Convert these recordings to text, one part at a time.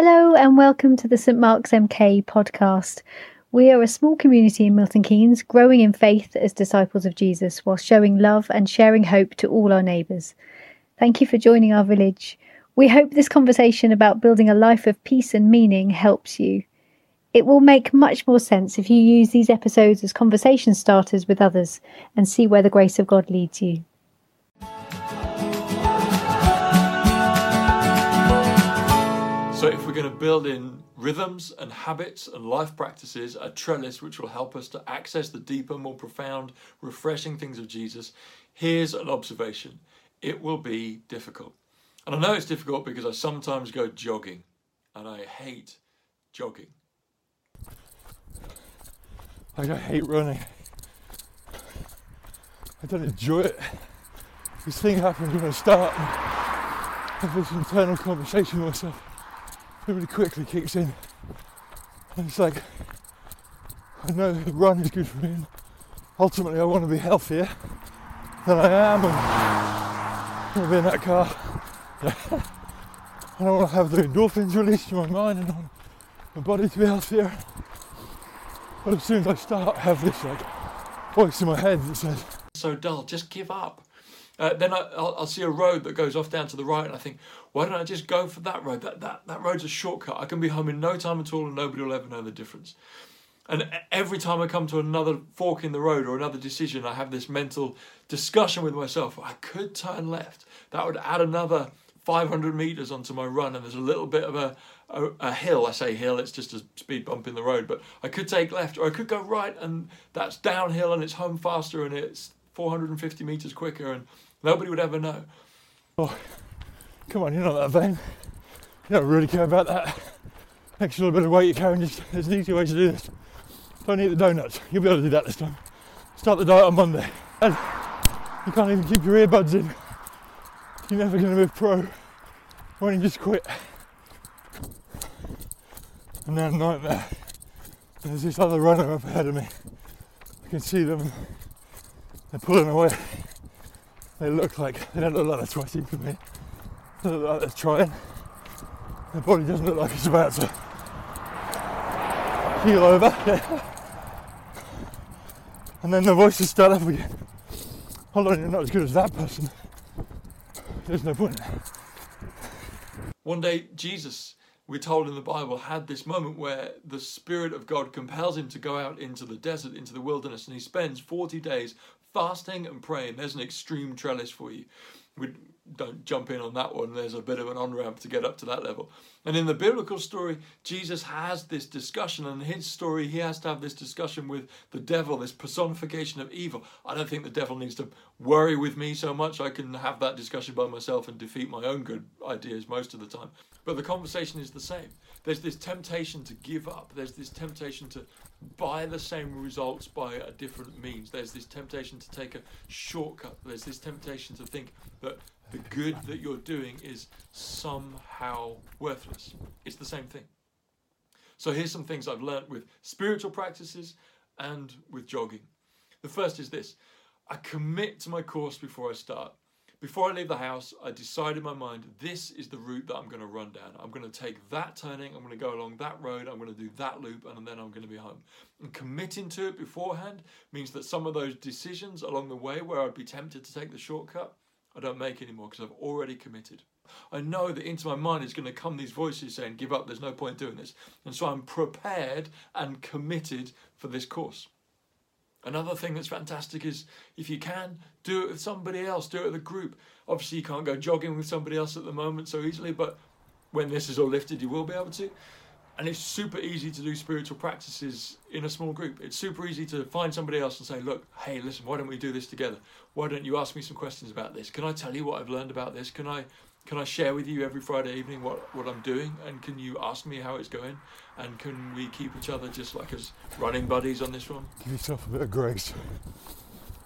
Hello, and welcome to the St Mark's MK podcast. We are a small community in Milton Keynes, growing in faith as disciples of Jesus while showing love and sharing hope to all our neighbours. Thank you for joining our village. We hope this conversation about building a life of peace and meaning helps you. It will make much more sense if you use these episodes as conversation starters with others and see where the grace of God leads you. So, if we're going to build in rhythms and habits and life practices, a trellis which will help us to access the deeper, more profound, refreshing things of Jesus, here's an observation it will be difficult. And I know it's difficult because I sometimes go jogging and I hate jogging. Like, I hate running. I don't enjoy it. This thing happens when I start and have this internal conversation with myself really quickly kicks in. And it's like, I know run is good for me, and ultimately I want to be healthier than I am, and I want to be in that car. I don't want to have the endorphins released in my mind and my body to be healthier. But as soon as I start, I have this like voice in my head that says, So dull, just give up. Uh, then I, will I'll see a road that goes off down to the right, and I think, why don't I just go for that road? That, that, that road's a shortcut. I can be home in no time at all, and nobody will ever know the difference. And every time I come to another fork in the road or another decision, I have this mental discussion with myself. I could turn left. That would add another 500 meters onto my run, and there's a little bit of a, a, a, hill. I say hill, it's just a speed bump in the road, but I could take left or I could go right, and that's downhill and it's home faster and it's 450 meters quicker. And Nobody would ever know. Oh, come on, you're not that vain. You don't really care about that extra little bit of weight you're carrying. There's an easy way to do this. Don't eat the donuts. You'll be able to do that this time. Start the diet on Monday. And you can't even keep your earbuds in. You're never going to be a pro when you just quit. And now nightmare. There's this other runner up ahead of me. I can see them. They're pulling away. They look like they don't look like they're sweating for me. They look like they're trying. Their body doesn't look like it's about to keel over. and then the voices start up again. Hold on, you're not as good as that person. There's no point. One day, Jesus, we're told in the Bible, had this moment where the Spirit of God compels him to go out into the desert, into the wilderness, and he spends 40 days fasting and praying. There's an extreme trellis for you. We don't jump in on that one. There's a bit of an on ramp to get up to that level. And in the biblical story, Jesus has this discussion, and in his story, he has to have this discussion with the devil, this personification of evil. I don't think the devil needs to worry with me so much. I can have that discussion by myself and defeat my own good ideas most of the time. But the conversation is the same. There's this temptation to give up, there's this temptation to buy the same results by a different means. There's this temptation to take a shortcut. There's this temptation to think that the good that you're doing is somehow worthless. It's the same thing. So here's some things I've learned with spiritual practices and with jogging. The first is this I commit to my course before I start. Before I leave the house, I decide in my mind this is the route that I'm going to run down. I'm going to take that turning, I'm going to go along that road, I'm going to do that loop, and then I'm going to be home. And committing to it beforehand means that some of those decisions along the way where I'd be tempted to take the shortcut, I don't make anymore because I've already committed. I know that into my mind is going to come these voices saying, give up, there's no point doing this. And so I'm prepared and committed for this course. Another thing that's fantastic is if you can, do it with somebody else, do it with a group. Obviously, you can't go jogging with somebody else at the moment so easily, but when this is all lifted, you will be able to. And it's super easy to do spiritual practices in a small group. It's super easy to find somebody else and say, Look, hey, listen, why don't we do this together? Why don't you ask me some questions about this? Can I tell you what I've learned about this? Can I can I share with you every Friday evening what, what I'm doing? And can you ask me how it's going? And can we keep each other just like as running buddies on this one? Give yourself a bit of grace.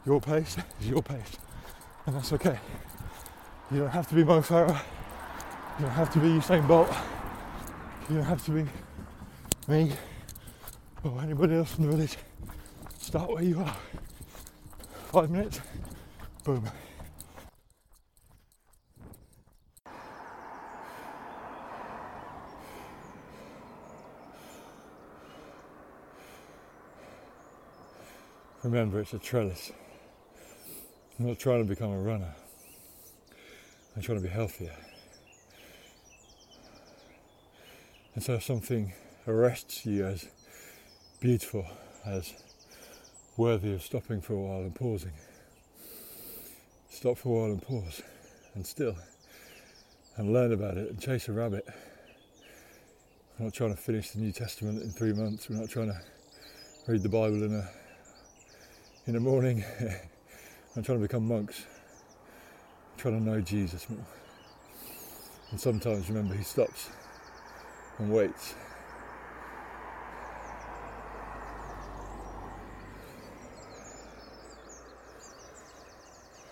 Your pace is your pace. And that's okay. You don't have to be Mo Farah. You don't have to be Usain Bolt. You don't have to be me or anybody else in the village. Start where you are. Five minutes, boom. Remember, it's a trellis. I'm not trying to become a runner. I'm trying to be healthier. And so something arrests you as beautiful, as worthy of stopping for a while and pausing, stop for a while and pause and still and learn about it and chase a rabbit. We're not trying to finish the New Testament in three months. We're not trying to read the Bible in a in the morning. I'm trying to become monks. I'm trying to know Jesus more. And sometimes remember he stops and waits.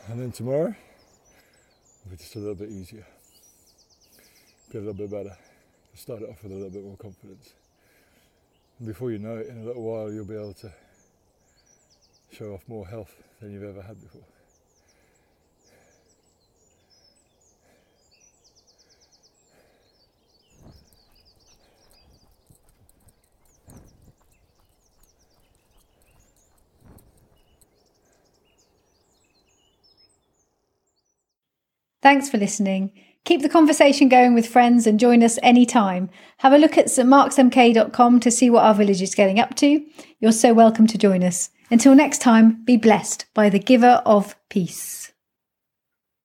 And then tomorrow will be just a little bit easier. Be a little bit better. Start it off with a little bit more confidence. And before you know it, in a little while you'll be able to show off more health than you've ever had before. Thanks for listening. Keep the conversation going with friends and join us anytime. Have a look at stmarksmk.com to see what our village is getting up to. You're so welcome to join us. Until next time, be blessed by the giver of peace.